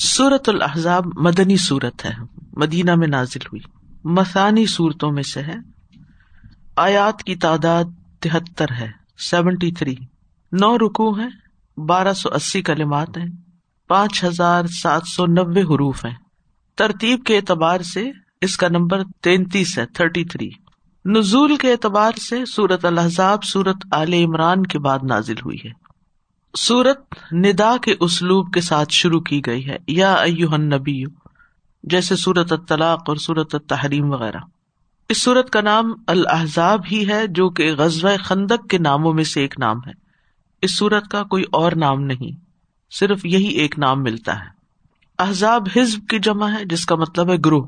سورت الحضاب مدنی صورت ہے، مدینہ میں نازل ہوئی۔ مسانی صورتوں میں سے ہے۔ آیات کی تعداد تہتر ہے، سیونٹی تھری۔ نو رکو ہے بارہ سو اسی کلمات ہیں۔ پانچ ہزار سات سو نبے حروف ہیں۔ ترتیب کے اعتبار سے اس کا نمبر تینتیس ہے، تھرٹی تھری۔ نزول کے اعتبار سے سورت الحضاب سورت عال عمران کے بعد نازل ہوئی ہے۔ سورت ندا کے اسلوب کے ساتھ شروع کی گئی ہے۔ یا ایوہن نبی جیسے سورت الطلاق اور سورت التحریم وغیرہ۔ اس سورت کا نام الحضاب ہی ہے، جو کہ غزوہ خندق کے ناموں میں سے ایک نام ہے۔ اس سورت کا کوئی اور نام نہیں، صرف یہی ایک نام ملتا ہے۔ احزاب حزب کی جمع ہے، جس کا مطلب ہے گروہ۔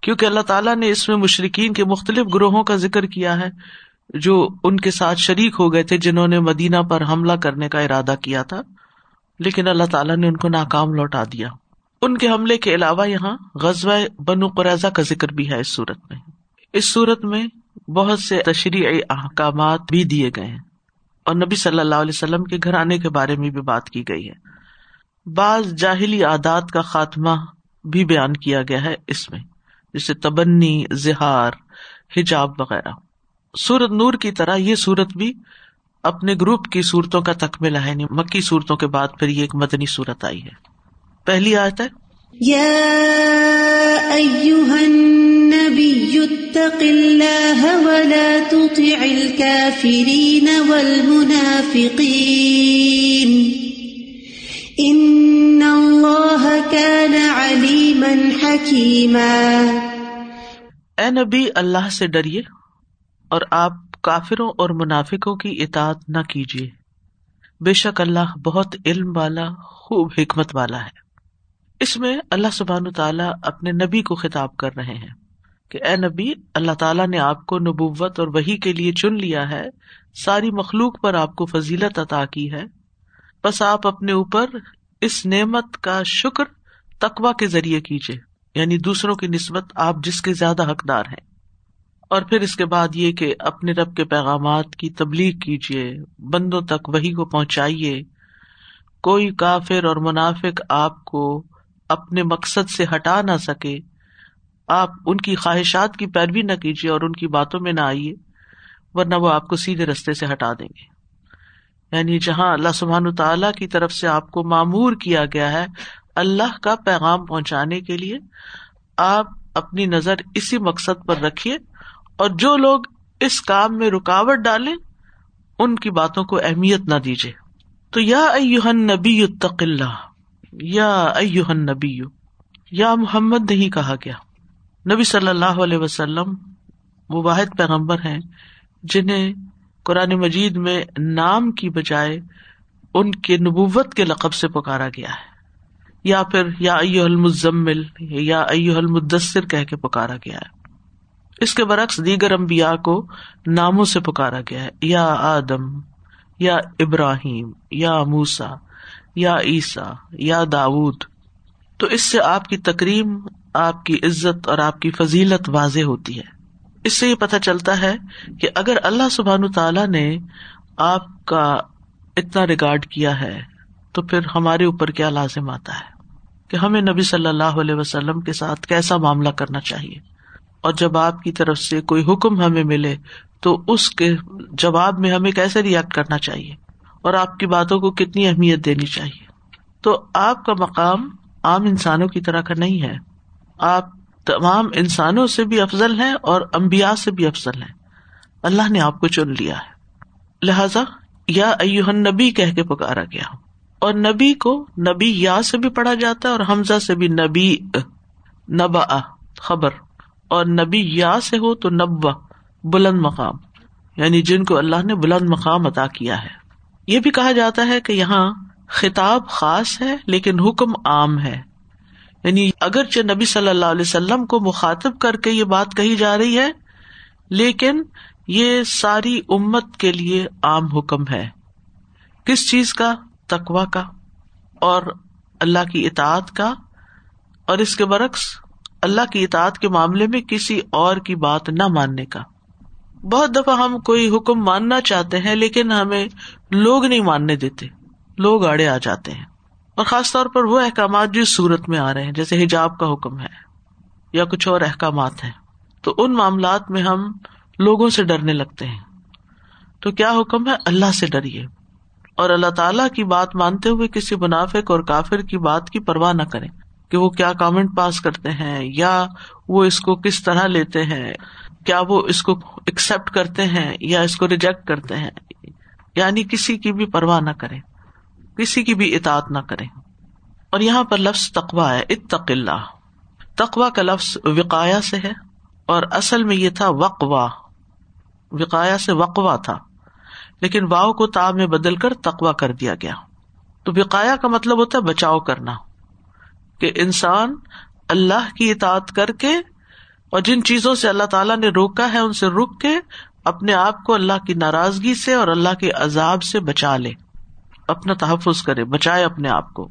کیونکہ اللہ تعالیٰ نے اس میں مشرقین کے مختلف گروہوں کا ذکر کیا ہے جو ان کے ساتھ شریک ہو گئے تھے جنہوں نے مدینہ پر حملہ کرنے کا ارادہ کیا تھا، لیکن اللہ تعالیٰ نے ان کو ناکام لوٹا دیا۔ ان کے حملے کے علاوہ یہاں غزوہ بنو قریضہ کا ذکر بھی ہے اس صورت میں۔ اس صورت میں بہت سے تشریح احکامات بھی دیے گئے ہیں۔ اور نبی صلی اللہ علیہ وسلم کے گھر آنے کے بارے میں بھی بات کی گئی ہے۔ بعض جاہلی عادات کا خاتمہ بھی بیان کیا گیا ہے اس میں، جیسے تبنی، زہار، حجاب وغیرہ۔ سورت نور کی طرح یہ سورت بھی اپنے گروپ کی صورتوں کا تکملہ ہے یعنی مکی صورتوں کے بعد پھر یہ ایک مدنی صورت آئی ہے۔ پہلی آیت ہے۔ اے نبی اللہ سے ڈریے۔ اور آپ کافروں اور منافقوں کی اطاعت نہ کیجیے۔ بے شک اللہ بہت علم والا، خوب حکمت والا ہے۔ اس میں اللہ سبحان تعالیٰ اپنے نبی کو خطاب کر رہے ہیں کہ اے نبی، اللہ تعالیٰ نے آپ کو نبوت اور وہی کے لیے چن لیا ہے۔ ساری مخلوق پر آپ کو فضیلت عطا کی ہے۔ بس آپ اپنے اوپر اس نعمت کا شکر تقوا کے ذریعے کیجیے۔ یعنی دوسروں کی نسبت آپ جس کے زیادہ حقدار ہیں۔ اور پھر اس کے بعد یہ کہ اپنے رب کے پیغامات کی تبلیغ کیجیے بندوں تک وہی کو پہنچائیے۔ کوئی کافر اور منافق آپ کو اپنے مقصد سے ہٹا نہ سکے۔ آپ ان کی خواہشات کی پیروی نہ کیجیے اور ان کی باتوں میں نہ آئیے، ورنہ وہ آپ کو سیدھے رستے سے ہٹا دیں گے۔ یعنی جہاں اللہ سبحان تعالی کی طرف سے آپ کو معمور کیا گیا ہے، اللہ کا پیغام پہنچانے کے لیے آپ اپنی نظر اسی مقصد پر رکھیے۔ اور جو لوگ اس کام میں رکاوٹ ڈالیں، ان کی باتوں کو اہمیت نہ دیجیے تو یا ایوہن نبی اللہ، یا ایوہن نبی یا محمد نہیں کہا گیا۔ نبی صلی اللہ علیہ وسلم وہ واحد پیغمبر ہیں، جنہیں قرآن مجید میں نام کی بجائے ان کے نبوت کے لقب سے پکارا گیا ہے۔ یا پھر یا ایو المزمل، یا ایو المدثر کہہ کے پکارا گیا ہے۔ اس کے برعکس دیگر امبیا کو ناموں سے پکارا گیا ہے۔ یا آدم، یا ابراہیم، یا موسا یا عیسا یا داود تو اس سے آپ کی تکریم، آپ کی عزت اور آپ کی فضیلت واضح ہوتی ہے۔ اس سے یہ پتہ چلتا ہے کہ اگر اللہ سبحان تعالی نے آپ کا اتنا ریکارڈ کیا ہے، تو پھر ہمارے اوپر کیا لازم آتا ہے؟ کہ ہمیں نبی صلی اللہ علیہ وسلم کے ساتھ کیسا معاملہ کرنا چاہیے؟ اور جب آپ کی طرف سے کوئی حکم ہمیں ملے تو اس کے جواب میں ہمیں کیسے ریئیکٹ کرنا چاہیے؟ اور آپ کی باتوں کو کتنی اہمیت دینی چاہیے؟ تو آپ کا مقام عام انسانوں کی طرح کا نہیں ہے۔ آپ تمام انسانوں سے بھی افضل ہیں اور امبیا سے بھی افضل ہیں۔ اللہ نے آپ کو چن لیا ہے۔ لہذا یا ایوہن نبی کہہ کے پکارا گیا۔ اور نبی کو نبی یا سے بھی پڑھا جاتا ہے اور حمزہ سے بھی نبی نبا خبر۔ اور نبی یا سے ہو تو نبا بلند مقام۔ یعنی جن کو اللہ نے بلند مقام ادا کیا ہے۔ یہ بھی کہا جاتا ہے کہ یہاں خطاب خاص ہے لیکن حکم عام ہے۔ یعنی اگرچہ نبی صلی اللہ علیہ وسلم کو مخاطب کر کے یہ بات کہی جا رہی ہے، لیکن یہ ساری امت کے لیے عام حکم ہے۔ کس چیز کا؟ تقوا کا اور اللہ کی اطاعت کا۔ اور اس کے برعکس اللہ کی اطاعت کے معاملے میں کسی اور کی بات نہ ماننے کا۔ بہت دفعہ ہم کوئی حکم ماننا چاہتے ہیں لیکن ہمیں لوگ نہیں ماننے دیتے، لوگ آڑے آ جاتے ہیں۔ اور خاص طور پر وہ احکامات جس صورت میں آ رہے ہیں، جیسے حجاب کا حکم ہے یا کچھ اور احکامات ہیں، تو ان معاملات میں ہم لوگوں سے ڈرنے لگتے ہیں۔ تو کیا حکم ہے؟ اللہ سے ڈریے۔ اور اللہ تعالیٰ کی بات مانتے ہوئے کسی منافق اور کافر کی بات کی پرواہ نہ کریں۔ کہ وہ کیا کامنٹ پاس کرتے ہیں یا وہ اس کو کس طرح لیتے ہیں؟ کیا وہ اس کو ایکسپٹ کرتے ہیں یا اس کو ریجیکٹ کرتے ہیں؟ یعنی کسی کی بھی پرواہ نہ کرے کسی کی بھی اطاعت نہ کرے اور یہاں پر لفظ تقوا ہے، اتق اللہ۔ تقوا کا لفظ وقایا سے ہے، اور اصل میں یہ تھا وقوا وقایا سے وقوا تھا، لیکن واؤ کو تا میں بدل کر تقوا کر دیا گیا۔ تو وقایا کا مطلب ہوتا ہے بچاؤ کرنا۔ کہ انسان اللہ کی اطاعت کر کے اور جن چیزوں سے اللہ تعالیٰ نے روکا ہے ان سے رک کے اپنے آپ کو اللہ کی ناراضگی سے اور اللہ کے عذاب سے بچا لے۔ اپنا تحفظ کرے، بچائے اپنے آپ کو۔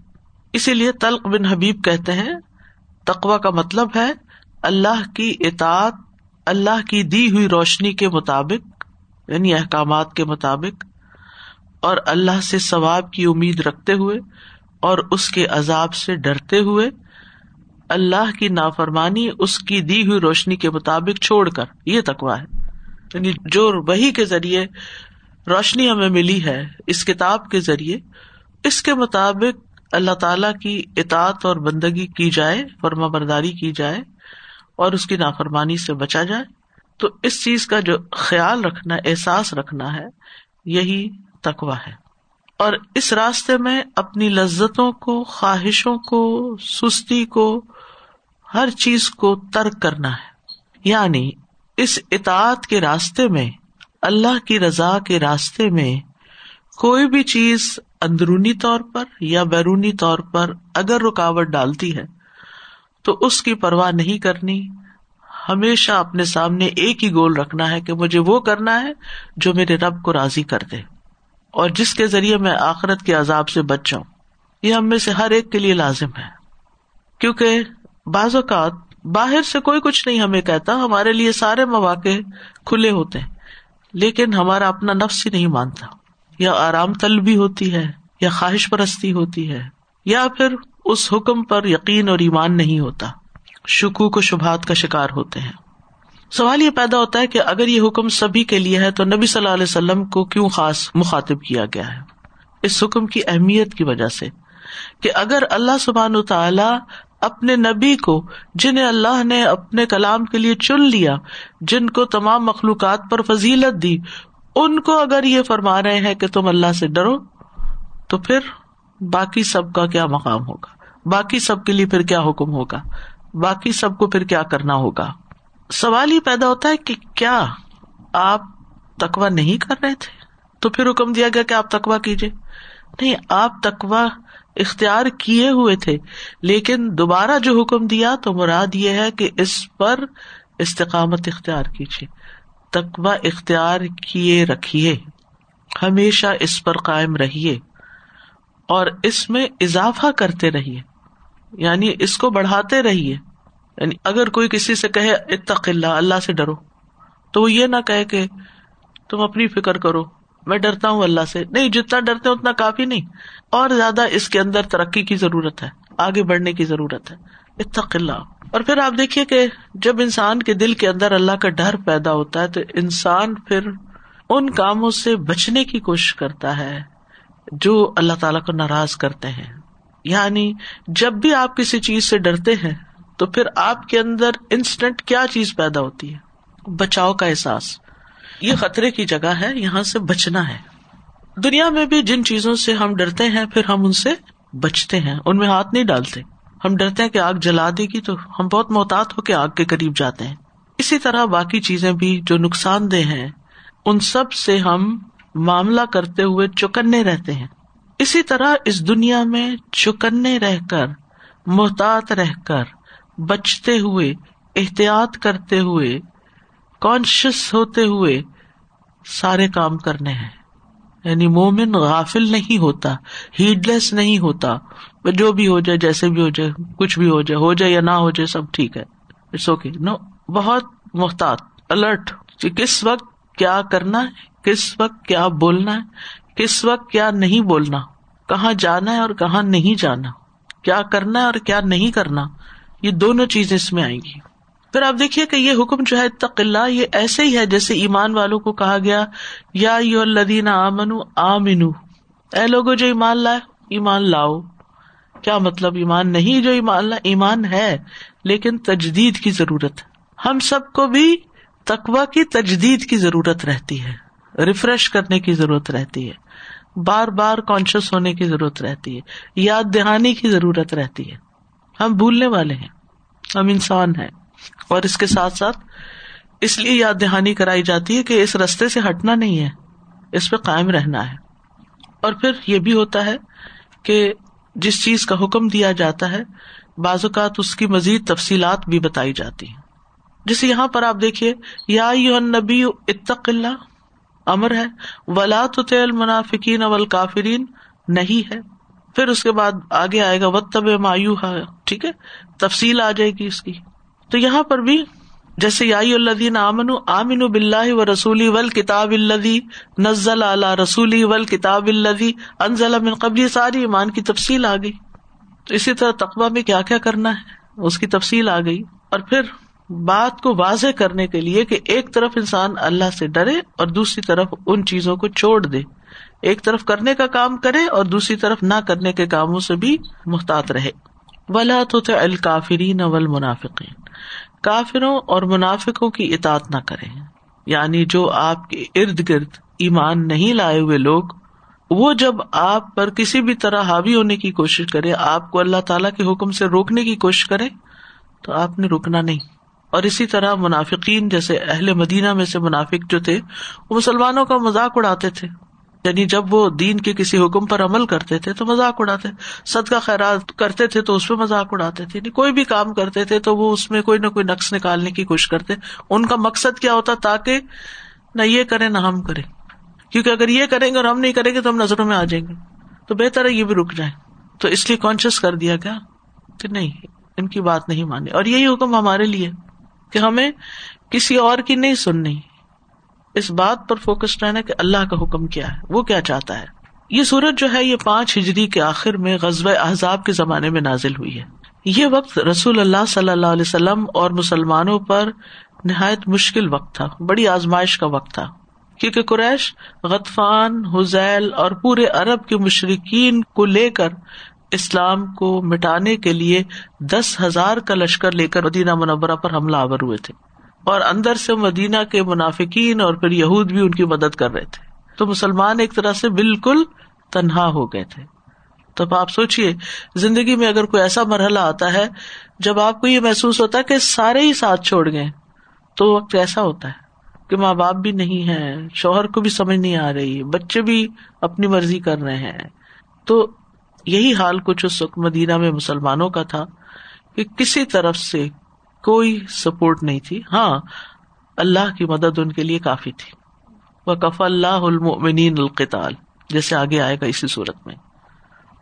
اسی لیے تلق بن حبیب کہتے ہیں تقوا کا مطلب ہے اللہ کی اطاعت، اللہ کی دی ہوئی روشنی کے مطابق یعنی احکامات کے مطابق اور اللہ سے ثواب کی امید رکھتے ہوئے اور اس کے عذاب سے ڈرتے ہوئے اللہ کی نافرمانی اس کی دی ہوئی روشنی کے مطابق چھوڑ کر۔ یہ تکوا ہے۔ یعنی جو وہی کے ذریعے روشنی ہمیں ملی ہے، اس کتاب کے ذریعے، اس کے مطابق اللہ تعالی کی اطاط اور بندگی کی جائے، فرما برداری کی جائے اور اس کی نافرمانی سے بچا جائے۔ تو اس چیز کا جو خیال رکھنا، احساس رکھنا ہے، یہی تکوا ہے۔ اور اس راستے میں اپنی لذتوں کو، خواہشوں کو، سستی کو، ہر چیز کو ترک کرنا ہے۔ یعنی اس اطاعت کے راستے میں، اللہ کی رضا کے راستے میں کوئی بھی چیز اندرونی طور پر یا بیرونی طور پر اگر رکاوٹ ڈالتی ہے، تو اس کی پرواہ نہیں کرنی۔ ہمیشہ اپنے سامنے ایک ہی گول رکھنا ہے کہ مجھے وہ کرنا ہے جو میرے رب کو راضی کر دے۔ اور جس کے ذریعے میں آخرت کے عذاب سے بچ جاؤں، یہ ہم میں سے ہر ایک کے لیے لازم ہے۔ کیونکہ بعض اوقات باہر سے کوئی کچھ نہیں ہمیں کہتا، ہمارے لیے سارے مواقع کھلے ہوتے ہیں، لیکن ہمارا اپنا نفس ہی نہیں مانتا۔ یا آرام تل بھی ہوتی ہے، یا خواہش پرستی ہوتی ہے، یا پھر اس حکم پر یقین اور ایمان نہیں ہوتا۔ شکو کو شبہات کا شکار ہوتے ہیں۔ سوال یہ پیدا ہوتا ہے کہ اگر یہ حکم سبھی کے لیے ہے تو نبی صلی اللہ علیہ وسلم کو کیوں خاص مخاطب کیا گیا ہے؟ اس حکم کی اہمیت کی وجہ سے کہ اگر اللہ سبحان تعالی اپنے نبی کو جنہیں اللہ نے اپنے کلام کے لیے چن لیا، جن کو تمام مخلوقات پر فضیلت دی، ان کو اگر یہ فرما رہے ہیں کہ تم اللہ سے ڈرو، تو پھر باقی سب کا کیا مقام ہوگا؟ باقی سب کے لیے پھر کیا حکم ہوگا؟ باقی سب کو پھر کیا کرنا ہوگا؟ سوال یہ پیدا ہوتا ہے کہ کیا آپ تکوا نہیں کر رہے تھے؟ تو پھر حکم دیا گیا کہ آپ تکوا کیجیے نہیں، آپ تکوا اختیار کیے ہوئے تھے، لیکن دوبارہ جو حکم دیا تو مراد یہ ہے کہ اس پر استقامت اختیار کیجیے تقوا اختیار کیے رکھیے، ہمیشہ اس پر قائم رہیے اور اس میں اضافہ کرتے رہیے یعنی اس کو بڑھاتے رہیے۔ یعنی اگر کوئی کسی سے کہے اتق اللہ اللہ سے ڈرو، تو وہ یہ نہ کہ تم اپنی فکر کرو، میں ڈرتا ہوں اللہ سے۔ نہیں، جتنا ڈرتے اتنا کافی نہیں۔ اور زیادہ اس کے اندر ترقی کی ضرورت ہے، آگے بڑھنے کی ضرورت ہے۔ اتق اللہ۔ اور پھر آپ دیکھیے کہ جب انسان کے دل کے اندر اللہ کا ڈر پیدا ہوتا ہے، تو انسان پھر ان کاموں سے بچنے کی کوشش کرتا ہے جو اللہ تعالیٰ کو ناراض کرتے ہیں۔ یعنی جب بھی آپ کسی چیز سے ڈرتے ہیں تو پھر آپ کے اندر انسٹنٹ کیا چیز پیدا ہوتی ہے؟ بچاؤ کا احساس۔ یہ خطرے کی جگہ ہے، یہاں سے بچنا ہے۔ دنیا میں بھی جن چیزوں سے ہم ڈرتے ہیں، پھر ہم ان سے بچتے ہیں۔ ان میں ہاتھ نہیں ڈالتے۔ ہم ڈرتے ہیں کہ آگ جلا دے گی تو ہم بہت محتاط ہو کے آگ کے قریب جاتے ہیں۔ اسی طرح باقی چیزیں بھی جو نقصان دہ ہیں، ان سب سے ہم معاملہ کرتے ہوئے چکنے رہتے ہیں۔ اسی طرح اس دنیا میں چکنے رہ کر، محتاط رہ کر بچتے ہوئے، احتیاط کرتے ہوئے کانشیس ہوتے ہوئے سارے کام کرنے ہیں۔ یعنی مومن غافل نہیں ہوتا ہیڈ لیس نہیں ہوتا۔ جو بھی ہو جائے، جیسے بھی ہو جائے، کچھ بھی ہو جائے ہو جائے یا نہ ہو جائے، سب ٹھیک ہے۔ اٹس اوکے نو بہت محتاط الرٹ کس وقت کیا کرنا ہے، کس وقت کیا بولنا ہے، کس وقت کیا نہیں بولنا، کہاں جانا ہے اور کہاں نہیں جانا، کیا کرنا ہے اور کیا نہیں کرنا۔ یہ دونوں چیزیں اس میں آئیں گی۔ پھر آپ دیکھیے کہ یہ حکم جو ہے تقلّہ یہ ایسے ہی ہے جیسے ایمان والوں کو کہا گیا، یا یو الدین آمن آمین اے لوگوں جو ایمان لائے، ایمان لاؤ۔ کیا مطلب؟ ایمان نہیں جو ایمان لا ایمان ہے، لیکن تجدید کی ضرورت۔ ہم سب کو بھی تقوا کی تجدید کی ضرورت رہتی ہے۔ ریفریش کرنے کی ضرورت رہتی ہے۔ بار بار کانشیس ہونے کی ضرورت رہتی ہے۔ یاد دہانی کی ضرورت رہتی ہے۔ ہم بھولنے والے ہیں، ہم انسان ہیں۔ اور اس کے ساتھ ساتھ اس لیے یاد دہانی کرائی جاتی ہے کہ اس رستے سے ہٹنا نہیں ہے، اس پہ قائم رہنا ہے۔ اور پھر یہ بھی ہوتا ہے کہ جس چیز کا حکم دیا جاتا ہے، بعض اوقات اس کی مزید تفصیلات بھی بتائی جاتی ہیں۔ جیسے یہاں پر آپ دیکھیے، یا نبی اتق اللہ، امر ہے، ولا تو تیل منافقین اول کافرین نہیں ہے۔ پھر اس کے بعد آگے آئے گا و تب مایو ٹھیک ہے؟ تفصیل آ جائے گی اس کی۔ تو یہاں پر بھی جیسے یائی الدین آمن آمین بلّہ و رسولی ول کتاب الدی نزل اعلیٰ رسولی ول کتاب الدی انزل من قبل ساری ایمان کی تفصیل آ گئی۔ تو اسی طرح تقبہ میں کیا کیا کرنا ہے؟ اس کی تفصیل آ گئی۔ اور پھر بات کو واضح کرنے کے لیے کہ ایک طرف انسان اللہ سے ڈرے اور دوسری طرف ان چیزوں کو چھوڑ دے۔ ایک طرف کرنے کا کام کرے اور دوسری طرف نہ کرنے کے کاموں سے بھی محتاط رہے۔ ولا تو الکافرین اول منافقین کافروں اور منافقوں کی اطاط نہ کرے یعنی جو آپ کے ارد گرد ایمان نہیں لائے ہوئے لوگ، وہ جب آپ پر کسی بھی طرح حاوی ہونے کی کوشش کرے، آپ کو اللہ تعالی کے حکم سے روکنے کی کوشش کرے، تو آپ نے رکنا نہیں۔ اور اسی طرح منافقین جیسے اہل مدینہ میں سے منافق جو تھے، وہ مسلمانوں کا مذاق اڑاتے تھے۔ یعنی جب وہ دین کے کسی حکم پر عمل کرتے تھے تو مذاق اڑاتے سد کا خیرات کرتے تھے تو اس پہ مذاق اڑاتے تھے یعنی کوئی بھی کام کرتے تھے تو وہ اس میں کوئی نہ کوئی نقص نکالنے کی کوشش کرتے۔ ان کا مقصد کیا ہوتا تاکہ نہ یہ کرے نہ ہم کریں۔ کیونکہ اگر یہ کریں گے اور ہم نہیں کریں گے تو ہم نظروں میں آ جائیں گے۔ تو بہتر ہے یہ بھی رک جائیں۔ تو اس لیے کانشیس کر دیا گیا کہ نہیں، ان کی بات نہیں مانی اور یہی حکم ہمارے لیے کہ ہمیں کسی اور کی نہیں سننی۔ اس بات پر فوکس رہنا کہ اللہ کا حکم کیا ہے، وہ کیا چاہتا ہے۔ یہ سورج جو ہے، یہ پانچ ہجری کے آخر میں غزب احزاب کے زمانے میں نازل ہوئی ہے۔ یہ وقت رسول اللہ صلی اللہ علیہ وسلم اور مسلمانوں پر نہایت مشکل وقت تھا، بڑی آزمائش کا وقت تھا۔ کیونکہ قریش، غطفان، حزیل اور پورے ارب کے مشرقین کو لے کر اسلام کو مٹانے کے لیے دس ہزار کا لشکر لے کر مدینہ منورہ پر حملہ آور ہوئے تھے۔ اور اندر سے مدینہ کے منافقین اور پھر یہود بھی ان کی مدد کر رہے تھے۔ تو مسلمان ایک طرح سے بالکل تنہا ہو گئے تھے۔ تب آپ سوچیے زندگی میں اگر کوئی ایسا مرحلہ آتا ہے، جب آپ کو یہ محسوس ہوتا ہے کہ سارے ہی ساتھ چھوڑ گئے، تو وقت ایسا ہوتا ہے کہ ماں باپ بھی نہیں ہے شوہر کو بھی سمجھ نہیں آ رہی، بچے بھی اپنی مرضی کر رہے ہیں۔ تو یہی حال کچھ اس وقت مدینہ میں مسلمانوں کا تھا کہ کسی طرف سے کوئی سپورٹ نہیں تھی۔ ہاں اللہ کی مدد ان کے لیے کافی تھی۔ وہ کف اللہ المنین القتال۔ جیسے آگے آئے گا اسی صورت میں۔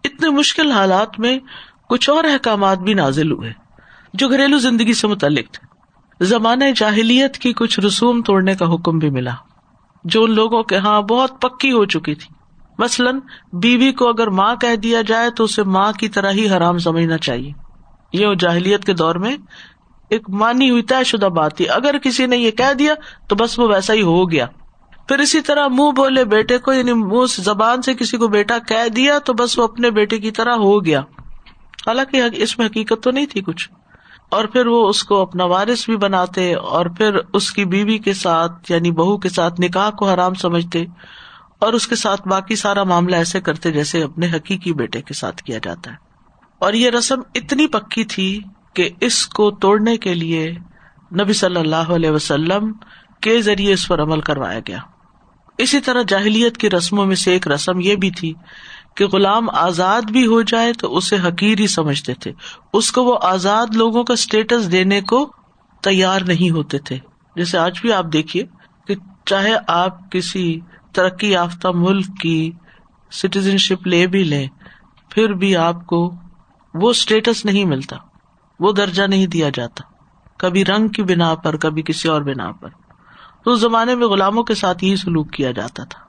اتنے مشکل حالات میں کچھ اور احکامات بھی نازل ہوئے جو گھریلو زندگی سے متعلق تھے۔ زمانے جاہلیت کی کچھ رسوم توڑنے کا حکم بھی ملا۔ جو ان لوگوں کے ہاں بہت پکی ہو چکی تھی۔ مثلاً، بیوی کو اگر ماں کہہ دیا جائے تو اسے ماں کی طرح ہی حرام سمجھنا چاہیے۔ یہ جاہلیت کے دور میں ایک مانی ہوئی طے شدہ بات تھی۔ اگر کسی نے یہ کہہ دیا تو بس وہ ویسا ہی ہو گیا۔ پھر اسی طرح منہ بولے بیٹے کو یعنی منہ زبان سے کسی کو بیٹا کہہ دیا تو بس وہ اپنے بیٹے کی طرح ہو گیا۔ حالانکہ اس میں حقیقت تو نہیں تھی کچھ۔ اور پھر وہ اس کو اپنا وارث بھی بناتے اور پھر اس کی بیوی کے ساتھ یعنی بہو کے ساتھ نکاح کو حرام سمجھتے اور اس کے ساتھ باقی سارا معاملہ ایسے کرتے جیسے اپنے حقیقی بیٹے کے ساتھ کیا جاتا ہے۔ اور یہ رسم اتنی پکی تھی کہ اس کو توڑنے کے لیے نبی صلی اللہ علیہ وسلم کے ذریعے اس پر عمل کروایا گیا۔ اسی طرح جاہلیت کی رسموں میں سے ایک رسم یہ بھی تھی کہ غلام آزاد بھی ہو جائے تو اسے حقیر ہی سمجھتے تھے۔ اس کو وہ آزاد لوگوں کا اسٹیٹس دینے کو تیار نہیں ہوتے تھے۔ جیسے آج بھی آپ دیکھیے کہ چاہے آپ کسی ترقی یافتہ ملک کی سٹیزن شپ لے بھی لیں، پھر بھی آپ کو وہ اسٹیٹس نہیں ملتا۔ وہ درجہ نہیں دیا جاتا۔ کبھی رنگ کی بنا پر، کبھی کسی اور بنا پر۔ تو اس زمانے میں غلاموں کے ساتھ یہی سلوک کیا جاتا تھا۔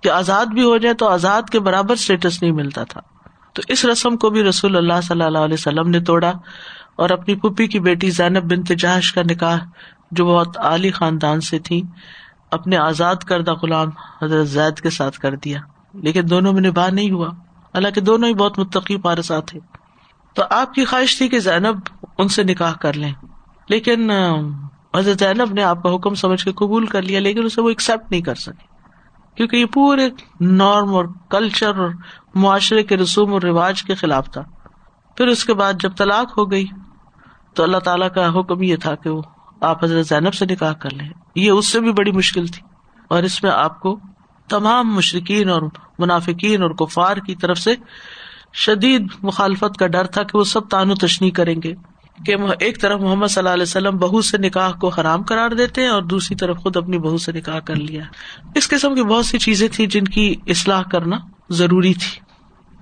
کہ آزاد بھی ہو جائے تو آزاد کے برابر اسٹیٹس نہیں ملتا تھا۔ تو اس رسم کو بھی رسول اللہ صلی اللہ علیہ وسلم نے توڑا اور اپنی پھپھی کی بیٹی زینب بن تجاش کا نکاح، جو بہت عالی خاندان سے تھی، اپنے آزاد کردہ غلام حضرت زید کے ساتھ کر دیا۔ لیکن دونوں میں نباہ نہیں ہوا۔ حالانکہ دونوں ہی بہت متقی پارسا تھے۔ تو آپ کی خواہش تھی کہ زینب ان سے نکاح کر لیں۔ لیکن حضرت زینب نے آپ کا حکم سمجھ کے قبول کر لیا، لیکن اسے وہ ایکسپٹ نہیں کر سکے۔ کیونکہ یہ پورے نارم اور کلچر اور معاشرے کے رسوم اور رواج کے خلاف تھا۔ پھر اس کے بعد جب طلاق ہو گئی، تو اللہ تعالیٰ کا حکم یہ تھا کہ وہ آپ حضرت زینب سے نکاح کر لیں۔ یہ اس سے بھی بڑی مشکل تھی۔ اور اس میں آپ کو تمام مشرقین اور منافقین اور کفار کی طرف سے شدید مخالفت کا ڈر تھا کہ وہ سب تانو تشنی کریں گے، کہ ایک طرف محمد صلی اللہ علیہ وسلم بہو سے نکاح کو حرام کرار دیتے ہیں اور دوسری طرف خود اپنی بہو سے نکاح کر لیا۔ اس قسم کی بہت سی چیزیں تھی جن کی اصلاح کرنا ضروری تھی۔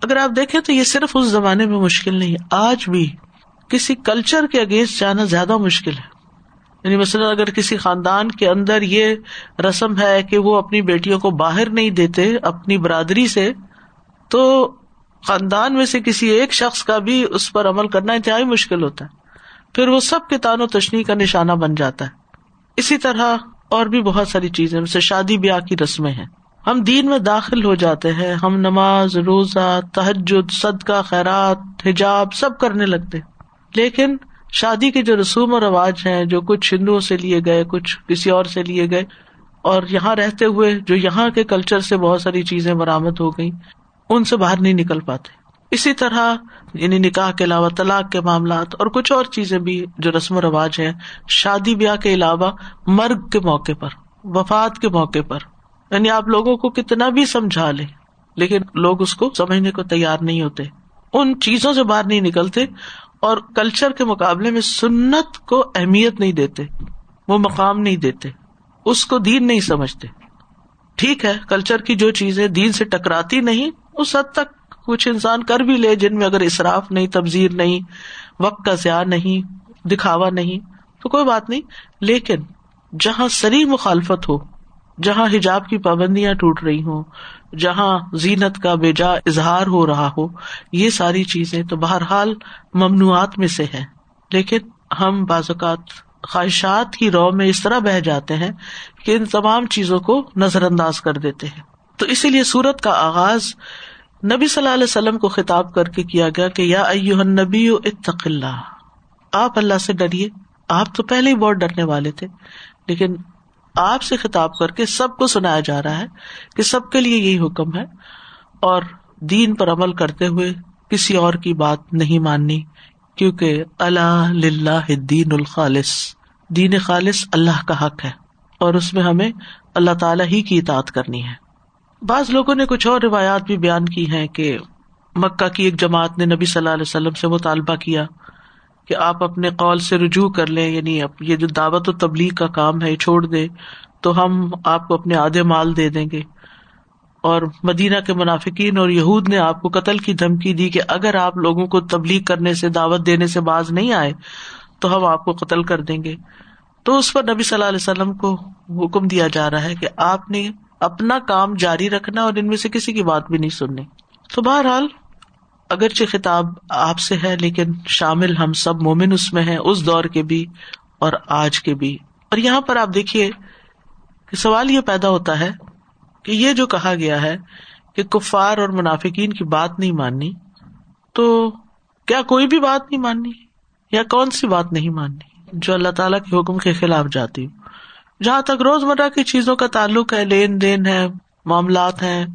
اگر آپ دیکھیں تو یہ صرف اس زمانے میں مشکل نہیں، آج بھی کسی کلچر کے اگینسٹ جانا زیادہ مشکل ہے۔ یعنی مثلاً اگر کسی خاندان کے اندر یہ رسم ہے کہ وہ اپنی بیٹیوں کو باہر نہیں دیتے، اپنی برادری سے، تو خاندان میں سے کسی ایک شخص کا بھی اس پر عمل کرنا انتہائی مشکل ہوتا ہے۔ پھر وہ سب کے تان و تشنی کا نشانہ بن جاتا ہے۔ اسی طرح اور بھی بہت ساری چیزیں، جیسے شادی بیاہ کی رسمیں ہیں۔ ہم دین میں داخل ہو جاتے ہیں، ہم نماز، روزہ تحجد صدقہ، خیرات، حجاب سب کرنے لگتے لیکن شادی کے جو رسوم و رواج ہیں، جو کچھ ہندوؤں سے لیے گئے، کچھ کسی اور سے لیے گئے، اور یہاں رہتے ہوئے جو یہاں کے کلچر سے بہت ساری چیزیں برامد ہو گئی ان سے باہر نہیں نکل پاتے۔ اسی طرح یعنی نکاح کے علاوہ طلاق کے معاملات اور کچھ اور چیزیں بھی جو رسم و رواج ہیں، شادی بیاہ کے علاوہ مرگ کے موقع پر، وفات کے موقع پر۔ یعنی آپ لوگوں کو کتنا بھی سمجھا لے، لیکن لوگ اس کو سمجھنے کو تیار نہیں ہوتے۔ ان چیزوں سے باہر نہیں نکلتے اور کلچر کے مقابلے میں سنت کو اہمیت نہیں دیتے، وہ مقام نہیں دیتے، اس کو دین نہیں سمجھتے۔ ٹھیک ہے کلچر کی جو چیزیں دین سے ٹکراتی نہیں اس حد تک کچھ انسان کر بھی لے جن میں اگر اصراف نہیں تبزیر نہیں، وقت کا ضیاع نہیں، دکھاوا نہیں، تو کوئی بات نہیں۔ لیکن جہاں سری مخالفت ہو، جہاں حجاب کی پابندیاں ٹوٹ رہی ہوں، جہاں زینت کا بے جا اظہار ہو رہا ہو، یہ ساری چیزیں تو بہرحال ممنوعات میں سے ہے لیکن ہم بعض اوقات خواہشات کی رو میں اس طرح بہ جاتے ہیں کہ ان تمام چیزوں کو نظر انداز کر دیتے ہیں۔ تو اسی لیے سورت کا آغاز نبی صلی اللہ علیہ وسلم کو خطاب کر کے کیا گیا کہ یا نبی اتق اللہ۔ آپ اللہ سے ڈریے۔ آپ تو پہلے ہی بہت ڈرنے والے تھے، لیکن آپ سے خطاب کر کے سب کو سنایا جا رہا ہے کہ سب کے لیے یہی حکم ہے اور دین پر عمل کرتے ہوئے کسی اور کی بات نہیں ماننی، کیونکہ اللہ دین الخالص۔ دین خالص اللہ کا حق ہے اور اس میں ہمیں اللہ تعالی ہی کی اطاعت کرنی ہے۔ بعض لوگوں نے کچھ اور روایات بھی بیان کی ہیں کہ مکہ کی ایک جماعت نے نبی صلی اللہ علیہ وسلم سے مطالبہ کیا کہ آپ اپنے قول سے رجوع کر لیں یعنی یہ جو دعوت و تبلیغ کا کام ہے، چھوڑ دے تو ہم آپ کو اپنے آدھے مال دے دیں گے۔ اور مدینہ کے منافقین اور یہود نے آپ کو قتل کی دھمکی دی کہ اگر آپ لوگوں کو تبلیغ کرنے سے، دعوت دینے سے باز نہیں آئے، تو ہم آپ کو قتل کر دیں گے۔ تو اس پر نبی صلی اللہ علیہ وسلم کو حکم دیا جا رہا ہے کہ آپ نے اپنا کام جاری رکھنا اور ان میں سے کسی کی بات بھی نہیں سننی۔ تو بہرحال، اگرچہ خطاب آپ سے ہے، لیکن شامل ہم سب مومن اس میں ہے اس دور کے بھی اور آج کے بھی۔ اور یہاں پر آپ دیکھیے کہ سوال یہ پیدا ہوتا ہے کہ یہ جو کہا گیا ہے کہ کفار اور منافقین کی بات نہیں ماننی، تو کیا کوئی بھی بات نہیں ماننی؟ یا کون سی بات نہیں ماننی جو اللہ تعالی کے حکم کے خلاف جاتی؟ ہوں جہاں تک روز مرہ کی چیزوں کا تعلق ہے، لین دین ہے، معاملات ہیں،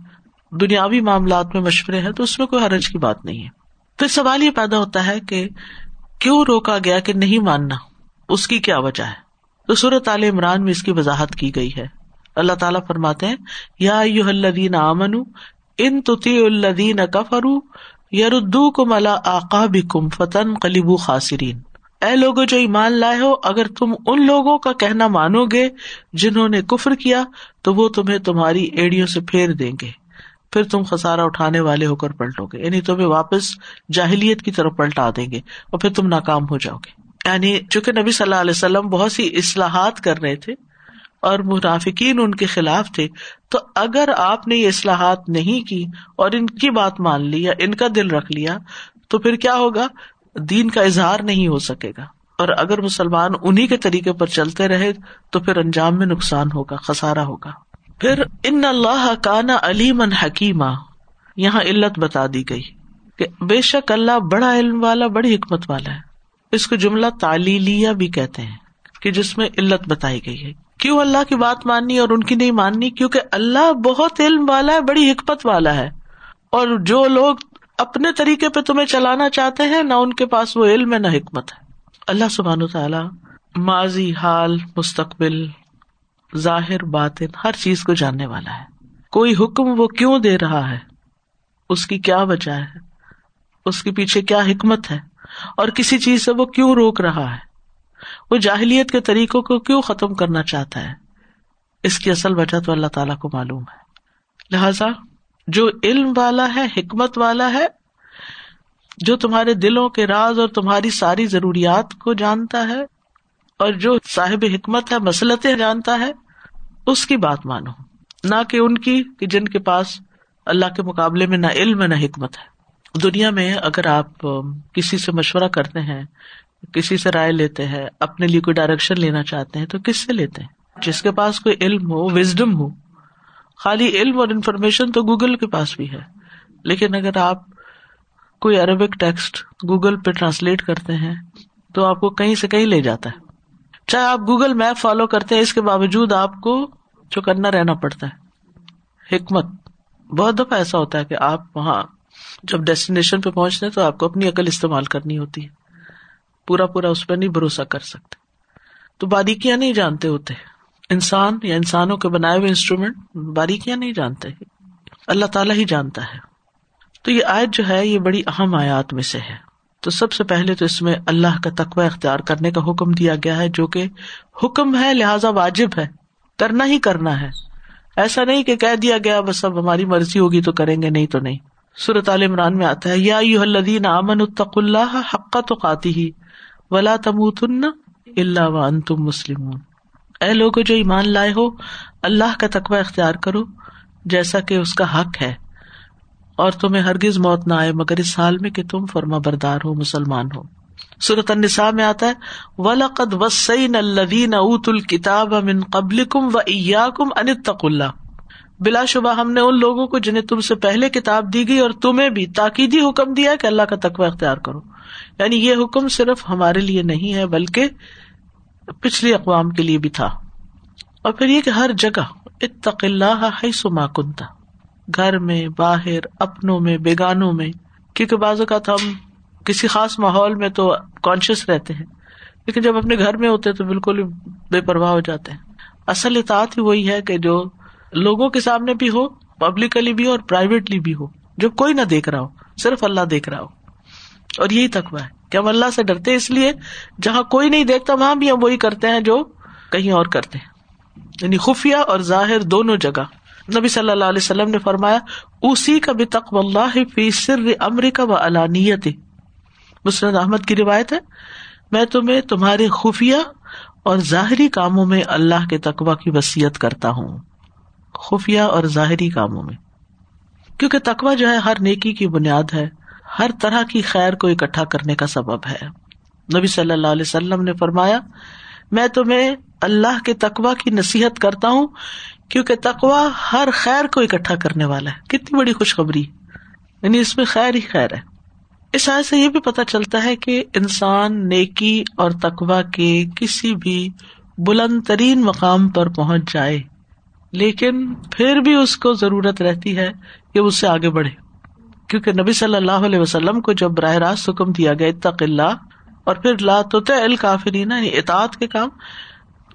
دنیاوی معاملات میں مشورے ہیں، تو اس میں کوئی حرج کی بات نہیں ہے۔ پھر سوال یہ پیدا ہوتا ہے کہ کیوں روکا گیا کہ نہیں ماننا؟ اس کی کیا وجہ ہے؟ تو صورت عال عمران میں اس کی وضاحت کی گئی ہے۔ اللہ تعالیٰ فرماتے ہیں، یا الدین امن ان تتی الدین کفرو یاردو کم اللہ آقا بکم فتن کلیبو خاصرین اے لوگو جو ایمان لائے ہو، اگر تم ان لوگوں کا کہنا مانو گے جنہوں نے کفر کیا، تو وہ تمہیں تمہاری ایڑیوں سے پھیر دیں گے۔ پھر تم خسارا اٹھانے والے ہو کر پلٹو گے یعنی تمہیں واپس جاہلیت کی طرف پلٹا دیں گے اور پھر تم ناکام ہو جاؤ گے۔ یعنی چونکہ نبی صلی اللہ علیہ وسلم بہت سی اصلاحات کر رہے تھے اور منافقین ان کے خلاف تھے، تو اگر آپ نے یہ اصلاحات نہیں کی اور ان کی بات مان لی یا ان کا دل رکھ لیا، تو پھر کیا ہوگا؟ دین کا اظہار نہیں ہو سکے گا۔ اور اگر مسلمان انہیں کے طریقے پر چلتے رہے، تو پھر انجام میں نقصان ہوگا خسارا ہوگا۔ پھر ان اللہ کانا علیمن حکیمہ یہاں علت بتا دی گئی کہ بے شک اللہ بڑا علم والا، بڑی حکمت والا ہے۔ اس کو جملہ تعلیلیہ بھی کہتے ہیں کہ جس میں علت بتائی گئی ہے۔ کیوں اللہ کی بات ماننی اور ان کی نہیں ماننی؟ کیونکہ اللہ بہت علم والا ہے، بڑی حکمت والا ہے۔ اور جو لوگ اپنے طریقے پہ تمہیں چلانا چاہتے ہیں، نہ ان کے پاس وہ علم ہے، نہ حکمت ہے۔ اللہ سبحان تعالیٰ ماضی، حال، مستقبل، ظاہر، باطن، ہر چیز کو جاننے والا ہے۔ کوئی حکم وہ کیوں دے رہا ہے؟ اس کی کیا وجہ ہے؟ اس کے پیچھے کیا حکمت ہے؟ اور کسی چیز سے وہ کیوں روک رہا ہے؟ وہ جاہلیت کے طریقوں کو کیوں ختم کرنا چاہتا ہے؟ اس کی اصل وجہ تو اللہ تعالیٰ کو معلوم ہے۔ لہذا جو علم والا ہے، حکمت والا ہے، جو تمہارے دلوں کے راز اور تمہاری ساری ضروریات کو جانتا ہے اور جو صاحب حکمت ہے، مسلطیں جانتا ہے، اس کی بات مانو۔ نہ کہ ان کی، کہ جن کے پاس اللہ کے مقابلے میں نہ علم ہے نہ حکمت ہے۔ دنیا میں اگر آپ کسی سے مشورہ کرتے ہیں، کسی سے رائے لیتے ہیں، اپنے لیے کوئی ڈائریکشن لینا چاہتے ہیں، تو کس سے لیتے ہیں؟ جس کے پاس کوئی علم ہو وزڈم ہو۔ خالی علم اور انفارمیشن تو گوگل کے پاس بھی ہے۔ لیکن اگر آپ کوئی عربک ٹیکسٹ گوگل پہ ٹرانسلیٹ کرتے ہیں، تو آپ کو کہیں سے کہیں لے جاتا ہے۔ چاہے آپ گوگل میپ فالو کرتے ہیں، اس کے باوجود آپ کو جو کرنا رہنا پڑتا ہے۔ حکمت۔ بہت دفعہ ایسا ہوتا ہے کہ آپ وہاں جب ڈیسٹینیشن پہ پہنچتے تو آپ کو اپنی عقل استعمال کرنی ہوتی ہے۔ پورا پورا اس پہ نہیں بھروسہ کر سکتے۔ تو باریکیاں نہیں جانتے ہوتے۔ انسان یا انسانوں کے بنائے ہوئے انسٹرومینٹ باریکیاں نہیں جانتے، اللہ تعالیٰ ہی جانتا ہے۔ تو یہ آیت جو ہے، یہ بڑی اہم آیات میں سے ہے۔ تو سب سے پہلے تو اس میں اللہ کا تقوی اختیار کرنے کا حکم دیا گیا ہے، جو کہ حکم ہے، لہذا واجب ہے۔ کرنا ہی کرنا ہے۔ ایسا نہیں کہ کہہ دیا گیا، بس اب ہماری مرضی ہوگی تو کریں گے، نہیں تو نہیں۔ صورت عال عمران میں آتا ہے، یا الدین امن الطق اللہ حقا تو قاتی ہی ولا تمتن اللہ و ان تم مسلم اے لوگ جو ایمان لائے ہو، اللہ کا تقوی اختیار کرو، جیسا کہ اس کا حق ہے۔ اور تمہیں ہرگز موت نہ آئے، مگر اس حال میں کہ تم فرما بردار ہو، مسلمان ہو۔ صورت النساء میں آتا ہے، ولقد وسعین الدین اوت الکتاب من قبل کم و ایا کم انتق اللہ بلا شبہ ہم نے ان لوگوں کو جنہیں تم سے پہلے کتاب دی گئی اور تمہیں بھی تاکیدی حکم دیا کہ اللہ کا تقوی اختیار کرو۔ یعنی یہ حکم صرف ہمارے لیے نہیں ہے، بلکہ پچھلی اقوام کے لیے بھی تھا۔ اور پھر یہ کہ ہر جگہ اتق اللہ سما کنتا گھر میں، باہر، اپنوں میں، بیگانوں میں۔ کیونکہ بعض اوقات ہم کسی خاص ماحول میں تو کانشیس رہتے ہیں، لیکن جب اپنے گھر میں ہوتے تو بالکل بے پرواہ ہو جاتے ہیں۔ اصل اطاعت ہی وہی ہے کہ جو لوگوں کے سامنے بھی ہو پبلکلی بھی ہو اور پرائیویٹلی بھی ہو۔ جو کوئی نہ دیکھ رہا ہو، صرف اللہ دیکھ رہا ہو۔ اور یہی تقوا ہے کہ ہم اللہ سے ڈرتے اس لیے جہاں کوئی نہیں دیکھتا، وہاں بھی ہم وہی کرتے ہیں جو کہیں اور کرتے ہیں۔ یعنی خفیہ اور ظاہر دونوں جگہ۔ نبی صلی اللہ علیہ وسلم نے فرمایا اسی کا بھی تقو اللہ فی سر امریکہ و علانیت مسرد احمد کی روایت ہے، میں تمہیں تمہارے خفیہ اور ظاہری کاموں میں اللہ کے تقوا کی وسیعت کرتا ہوں۔ خفیہ اور ظاہری کاموں میں۔ کیونکہ تقوا جو ہے ہر نیکی کی بنیاد ہے۔ ہر طرح کی خیر کو اکٹھا کرنے کا سبب ہے۔ نبی صلی اللہ علیہ وسلم نے فرمایا، میں تمہیں اللہ کے تقوا کی نصیحت کرتا ہوں، کیونکہ تقوا ہر خیر کو اکٹھا کرنے والا ہے۔ کتنی بڑی خوشخبری۔ یعنی اس میں خیر ہی خیر ہے۔ اس آئے سے یہ بھی پتا چلتا ہے کہ انسان نیکی اور تقوا کے کسی بھی بلند ترین مقام پر پہنچ جائے، لیکن پھر بھی اس کو ضرورت رہتی ہے کہ اس سے آگے بڑھے۔ کیونکہ نبی صلی اللہ علیہ وسلم کو جب براہ راست حکم دیا گیا، اتق اللہ، اور پھر لا تو الکافرین یعنی اطاعت کے کام،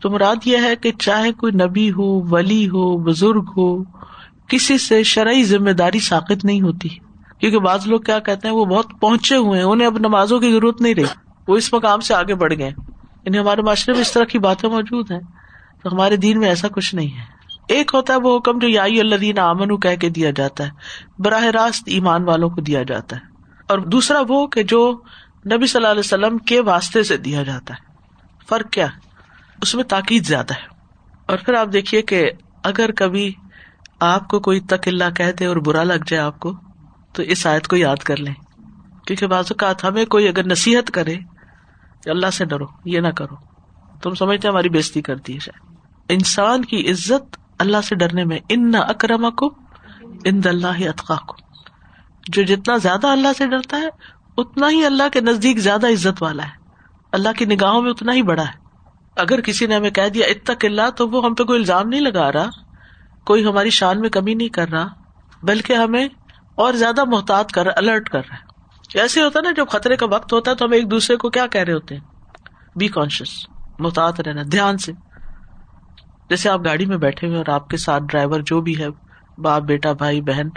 تو مراد یہ ہے کہ چاہے کوئی نبی ہو، ولی ہو، بزرگ ہو، کسی سے شرعی ذمہ داری ساقت نہیں ہوتی۔ کیونکہ بعض لوگ کیا کہتے ہیں، وہ بہت پہنچے ہوئے ہیں، انہیں اب نمازوں کی ضرورت نہیں رہی۔ وہ اس مقام سے آگے بڑھ گئے یعنی ہمارے معاشرے میں اس طرح کی باتیں موجود ہیں۔ تو ہمارے دین میں ایسا کچھ نہیں ہے۔ ایک ہوتا ہے وہ حکم جو یائی اللہ امن کہہ کے دیا جاتا ہے، براہ راست ایمان والوں کو دیا جاتا ہے۔ اور دوسرا وہ کہ جو نبی صلی اللہ علیہ وسلم کے واسطے سے دیا جاتا ہے۔ فرق کیا؟ اس میں تاکید زیادہ ہے۔ اور پھر آپ دیکھیے کہ اگر کبھی آپ کو کوئی تک اللہ کہہ دے اور برا لگ جائے آپ کو، تو اس آیت کو یاد کر لیں۔ کیونکہ بعض اوقات ہمیں کوئی اگر نصیحت کرے اللہ سے ڈرو، یہ نہ کرو۔ تم سمجھتے ہماری بےزتی کرتی ہے شاید انسان کی عزت اللہ سے ڈرنے میں ان نہ اکرما کو ان اللہ اطخا کو جو جتنا زیادہ اللہ سے ڈرتا ہے، اتنا ہی اللہ کے نزدیک زیادہ عزت والا ہے۔ اللہ کی نگاہوں میں اتنا ہی بڑا ہے۔ اگر کسی نے ہمیں کہہ دیا اتک اللہ، تو وہ ہم پہ کوئی الزام نہیں لگا رہا۔ کوئی ہماری شان میں کمی نہیں کر رہا، بلکہ ہمیں اور زیادہ محتاط کر رہا الرٹ کر رہا ہے۔ ایسے ہوتا نا، جب خطرے کا وقت ہوتا ہے، تو ہم ایک دوسرے کو کیا کہہ رہے ہوتے ہیں؟ بی کانشیس محتاط رہنا، دھیان سے۔ جیسے آپ گاڑی میں بیٹھے ہوئے اور آپ کے ساتھ ڈرائیور جو بھی ہے، باپ، بیٹا، بھائی، بہن،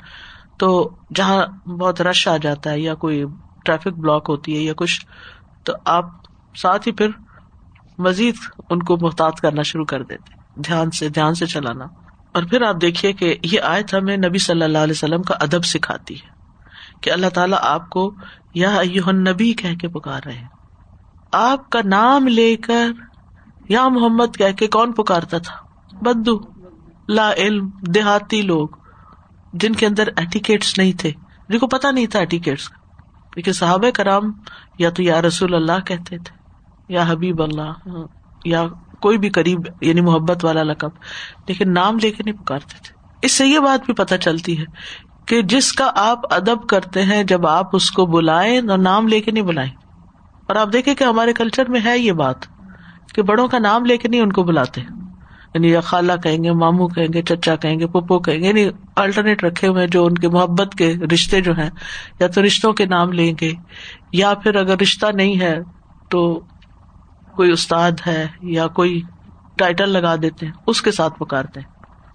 تو جہاں بہت رش آ جاتا ہے یا کوئی ٹریفک بلاک ہوتی ہے یا کچھ، تو آپ ساتھ ہی پھر مزید ان کو محتاط کرنا شروع کر دیتے دھیان سے دھیان سے چلانا۔ اور پھر آپ دیکھیے کہ یہ آیت ہمیں نبی صلی اللہ علیہ وسلم کا ادب سکھاتی ہے کہ اللہ تعالیٰ آپ کو یا نبی کہہ کے پکار رہے ہیں۔ آپ کا نام لے کر یا محمد کہہ کے کون پکارتا تھا؟ بدو، لا علم، دیہاتی لوگ، جن کے اندر ایٹیکیٹس نہیں تھے، جن کو پتا نہیں تھا ایٹیکیٹس کا۔ کیونکہ صحابہ کرام یا تو یا رسول اللہ کہتے تھے، یا حبیب اللہ، یا کوئی بھی قریب یعنی محبت والا لقب۔ لیکن نام لے کے نہیں پکارتے تھے۔ اس سے یہ بات بھی پتہ چلتی ہے کہ جس کا آپ ادب کرتے ہیں، جب آپ اس کو بلائیں اور نام لے کے نہیں بلائیں۔ اور آپ دیکھیں کہ ہمارے کلچر میں ہے یہ بات۔ کہ بڑوں کا نام لے کے نہیں ان کو بلاتے۔ یعنی یا خالہ کہیں گے مامو کہیں گے، چچا کہیں گے، پپو کہیں گے یعنی الٹرنیٹ رکھے ہوئے جو ان کے محبت کے رشتے جو ہیں، یا تو رشتوں کے نام لیں گے، یا پھر اگر رشتہ نہیں ہے تو کوئی استاد ہے یا کوئی ٹائٹل لگا دیتے ہیں، اس کے ساتھ پکارتے ہیں۔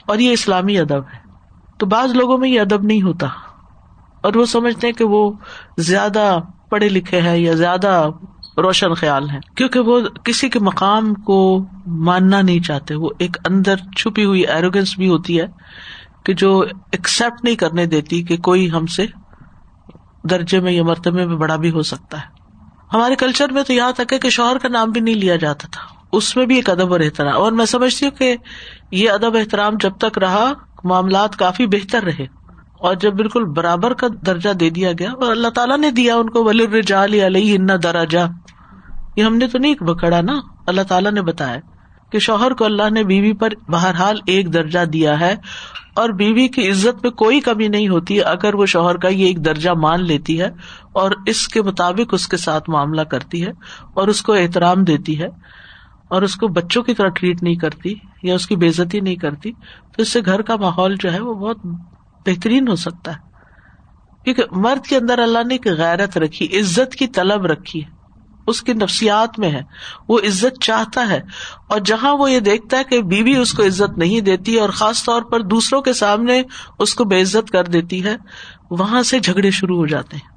اور یہ اسلامی ادب ہے۔ تو بعض لوگوں میں یہ ادب نہیں ہوتا۔ اور وہ سمجھتے ہیں کہ وہ زیادہ پڑھے لکھے ہیں یا زیادہ روشن خیال ہے۔ کیونکہ وہ کسی کے مقام کو ماننا نہیں چاہتے، وہ ایک اندر چھپی ہوئی ایروگینس بھی ہوتی ہے کہ جو ایکسپٹ نہیں کرنے دیتی کہ کوئی ہم سے درجے میں یا مرتبے میں بڑا بھی ہو سکتا ہے۔ ہمارے کلچر میں تو یہاں تک ہے کہ شوہر کا نام بھی نہیں لیا جاتا تھا۔ اس میں بھی ایک ادب اور احترام۔ اور میں سمجھتی ہوں کہ یہ ادب احترام جب تک رہا، معاملات کافی بہتر رہے۔ اور جب بالکل برابر کا درجہ دے دیا گیا اور اللہ تعالیٰ نے دیا ان کو ولی علیہ دراجا یہ ہم نے تو نہیں بکڑا نا، اللہ تعالیٰ نے بتایا کہ شوہر کو اللہ نے بیوی پر بہرحال ایک درجہ دیا ہے اور بیوی کی عزت میں کوئی کمی نہیں ہوتی اگر وہ شوہر کا یہ ایک درجہ مان لیتی ہے اور اس کے مطابق اس کے ساتھ معاملہ کرتی ہے اور اس کو احترام دیتی ہے اور اس کو بچوں کی طرح ٹریٹ نہیں کرتی یا اس کی بےزتی نہیں کرتی، تو اس سے گھر کا ماحول جو ہے وہ بہت بہترین ہو سکتا ہے۔ کیونکہ مرد کے اندر اللہ نے ایک غیرت رکھی، عزت کی طلب رکھی ہے۔ اس کی نفسیات میں ہے، وہ عزت چاہتا ہے، اور جہاں وہ یہ دیکھتا ہے کہ بیوی اس کو عزت نہیں دیتی اور خاص طور پر دوسروں کے سامنے اس کو بے عزت کر دیتی ہے، وہاں سے جھگڑے شروع ہو جاتے ہیں۔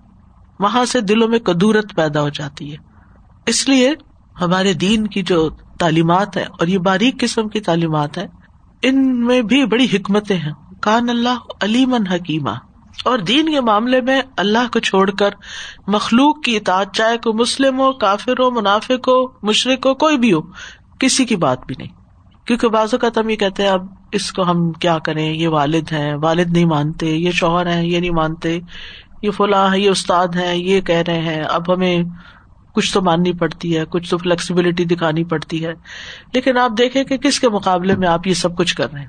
وہاں سے دلوں میں کدورت پیدا ہو جاتی ہے۔ اس لیے ہمارے دین کی جو تعلیمات ہے اور یہ باریک قسم کی تعلیمات ہے ان میں بھی بڑی حکمتیں ہیں۔ کان اللہ علیمن حکیمہ اور دین کے معاملے میں اللہ کو چھوڑ کر مخلوق کی اطاعت، چاہے کو مسلم ہو، کافر ہو، منافق ہو مشرق ہو، کوئی بھی ہو، کسی کی بات بھی نہیں۔ کیونکہ بازو کا تم یہ کہتے ہیں، اب اس کو ہم کیا کریں؟ یہ والد ہیں، والد نہیں مانتے، یہ شوہر ہیں، یہ نہیں مانتے، یہ فلاں ہے یہ استاد ہیں، یہ کہہ رہے ہیں، اب ہمیں کچھ تو ماننی پڑتی ہے، کچھ تو فلیکسیبلٹی دکھانی پڑتی ہے۔ لیکن آپ دیکھیں کہ کس کے مقابلے میں آپ یہ سب کچھ کر رہے ہیں۔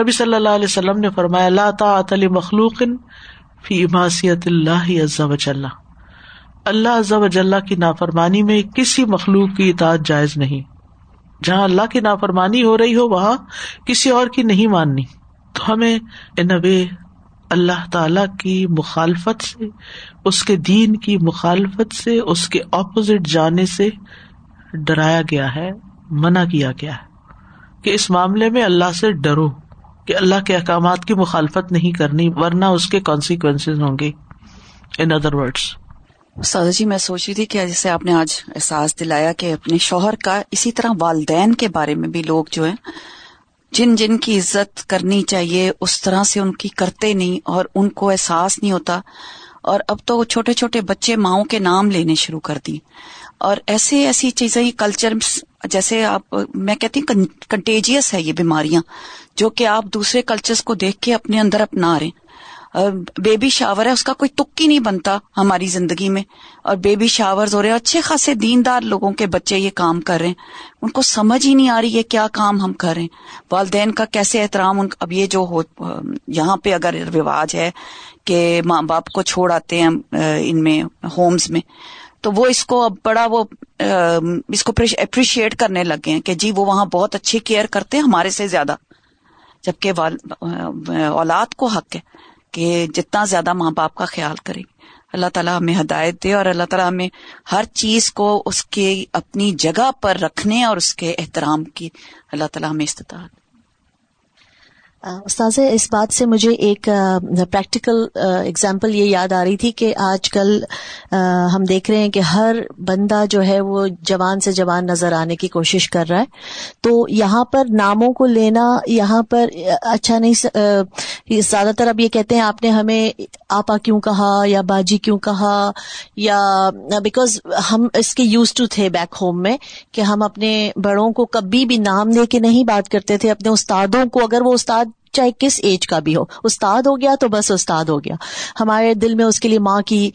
نبی صلی اللہ علیہ وسلم نے فرمایا اللہ مخلوق فی ماسیت اللہ عز وجل اللہ عز وجل کی نافرمانی میں کسی مخلوق کی اطاعت جائز نہیں۔ جہاں اللہ کی نافرمانی ہو رہی ہو، وہاں کسی اور کی نہیں ماننی۔ تو ہمیں نبے اللہ تعالی کی مخالفت سے، اس کے دین کی مخالفت سے، اس کے اپوزٹ جانے سے ڈرایا گیا ہے، منع کیا گیا ہے۔ کہ اس معاملے میں اللہ سے ڈرو، کہ اللہ کے احکامات کی مخالفت نہیں کرنی، ورنہ اس کے کانسیکوینس ہوں گے۔ ان ادر ورڈس سادہ جی میں سوچ رہی تھی کہ جیسے آپ نے آج احساس دلایا کہ اپنے شوہر کا اسی طرح والدین کے بارے میں بھی لوگ جو ہے جن جن کی عزت کرنی چاہیے، اس طرح سے ان کی کرتے نہیں اور ان کو احساس نہیں ہوتا۔ اور اب تو چھوٹے چھوٹے بچے ماؤں کے نام لینے شروع کر دی اور ایسے ایسی چیزیں کلچر جیسے آپ، میں کہتی ہوں کنٹیجیس ہے یہ بیماریاں، جو کہ آپ دوسرے کلچرز کو دیکھ کے اپنے اندر اپنا رہے بیبی شاور ہے، اس کا کوئی تک ہی نہیں بنتا ہماری زندگی میں۔ اور بیبی شاور ہو رہے ہیں، اچھے خاصے دیندار لوگوں کے بچے یہ کام کر رہے ہیں۔ ان کو سمجھ ہی نہیں آ رہی ہے کیا کام ہم کر رہے ہیں۔ والدین کا کیسے احترام، ان اب یہ جو ہو یہاں پہ اگر رواج ہے کہ ماں باپ کو چھوڑ آتے ہیں ان میں ہومز میں، تو وہ اس کو اب بڑا وہ اس کو اپریشیٹ کرنے لگے ہیں کہ جی وہ وہاں بہت اچھی کیئر کرتے ہیں ہمارے سے زیادہ۔ جبکہ اولاد کو حق ہے۔ کہ جتنا زیادہ ماں باپ کا خیال کرے اللہ تعالیٰ ہمیں ہدایت دے اور اللہ تعالیٰ ہمیں ہر چیز کو اس کے اپنی جگہ پر رکھنے اور اس کے احترام کی۔ اللہ تعالیٰ ہمیں استطاعت۔ استاذ اس بات سے مجھے ایک پریکٹیکل اگزامپل یہ یاد آ رہی تھی کہ آج کل ہم دیکھ رہے ہیں کہ ہر بندہ جو ہے وہ جوان سے جوان نظر آنے کی کوشش کر رہا ہے۔ تو یہاں پر ناموں کو لینا، یہاں پر اچھا نہیں زیادہ تر اب یہ کہتے ہیں، آپ نے ہمیں آپا کیوں کہا یا باجی کیوں کہا یا بیکاز ہم اس کے یوز ٹو تھے بیک ہوم میں کہ ہم اپنے بڑوں کو کبھی بھی نام لے کے نہیں بات کرتے تھے، اپنے استادوں کو اگر وہ استاد چاہے کس ایج کا بھی ہو، استاد ہو گیا تو بس استاد ہو گیا۔ ہمارے دل میں اس کے لیے ماں کی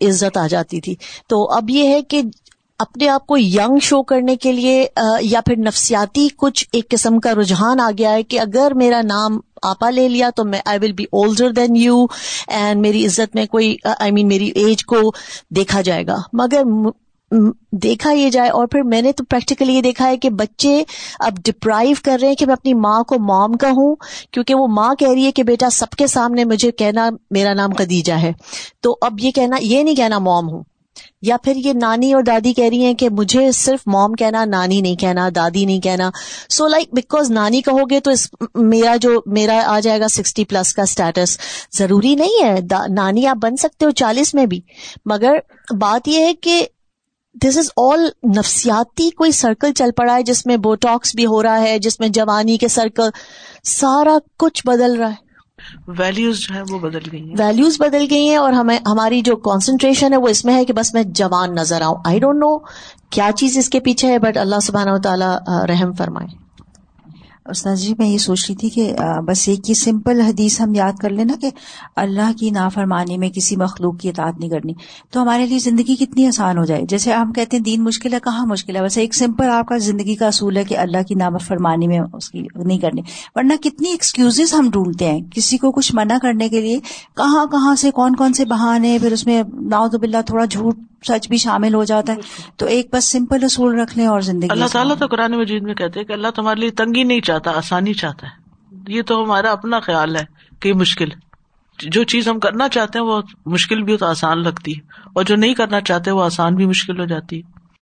عزت آ جاتی تھی۔ تو اب یہ ہے کہ اپنے آپ کو ینگ شو کرنے کے لیے یا پھر نفسیاتی کچھ ایک قسم کا رجحان آ گیا ہے کہ اگر میرا نام آپا لے لیا تو میں I will be older than you and میری عزت میں کوئی آئی مین میری ایج کو دیکھا جائے گا۔ مگر دیکھا یہ جائے اور پھر میں نے تو پریکٹیکلی یہ دیکھا ہے کہ بچے اب ڈپرائیو کر رہے ہیں کہ میں اپنی ماں کو موم کہوں، کیونکہ وہ ماں کہہ رہی ہے کہ بیٹا سب کے سامنے مجھے کہنا میرا نام خدیجہ ہے۔ تو اب یہ کہنا، یہ نہیں کہنا موم ہوں۔ یا پھر یہ نانی اور دادی کہہ رہی ہیں کہ مجھے صرف موم کہنا، نانی نہیں کہنا، دادی نہیں کہنا۔ سو لائک بیکاز نانی کہو گے تو اس میرا جو، میرا آ جائے گا سکسٹی پلس کا اسٹیٹس ضروری نہیں ہے نانی آپ بن سکتے ہو چالیس میں بھی۔ مگر بات یہ ہے کہ دس از آل نفسیاتی کوئی سرکل چل پڑا ہے جس میں بوٹاکس بھی ہو رہا ہے جس میں جوانی کے سرکل سارا کچھ بدل رہا ہے۔ ویلوز جو ہے وہ بدل گئی ہیں۔ ویلوز بدل گئی ہیں اور ہمیں ہماری جو کانسنٹریشن ہے وہ اس میں ہے کہ بس میں جوان نظر آؤں۔ آئی ڈونٹ نو کیا چیز اس کے پیچھے ہے بٹ اللہ سبحانہ و تعالیٰ رحم فرمائے۔ استاد جی میں یہ سوچ رہی تھی کہ بس ایک یہ سمپل حدیث ہم یاد کر لینا کہ اللہ کی نافرمانی میں کسی مخلوق کی اطاعت نہیں کرنی۔ تو ہمارے لیے زندگی کتنی آسان ہو جائے۔ جیسے ہم کہتے ہیں دین مشکل ہے، کہاں مشکل ہے؟ ویسے ایک سمپل آپ کا زندگی کا اصول ہے کہ اللہ کی نافرمانی میں اس کی نہیں کرنی۔ ورنہ کتنی ایکسکیوز ہم ڈھونڈتے ہیں کسی کو کچھ منع کرنے کے لیے، کہاں کہاں سے کون کون سے بہانے، پھر اس میں ناؤ تو بلّہ تھوڑا جھوٹ سچ بھی شامل ہو جاتا ہے۔ تو ایک بس سمپل اصول رکھ لیں اور زندگی اللہ تعالیٰ تو قرآن مجید میں کہتے کہ اللہ تمہارے لیے تنگی نہیں چاہتا آسانی چاہتا ہے۔ یہ تو ہمارا اپنا خیال ہے کہ مشکل۔ جو چیز ہم کرنا چاہتے ہیں وہ مشکل بھی تو آسان لگتی ہے اور جو نہیں کرنا چاہتے وہ آسان بھی مشکل ہو جاتی ہے۔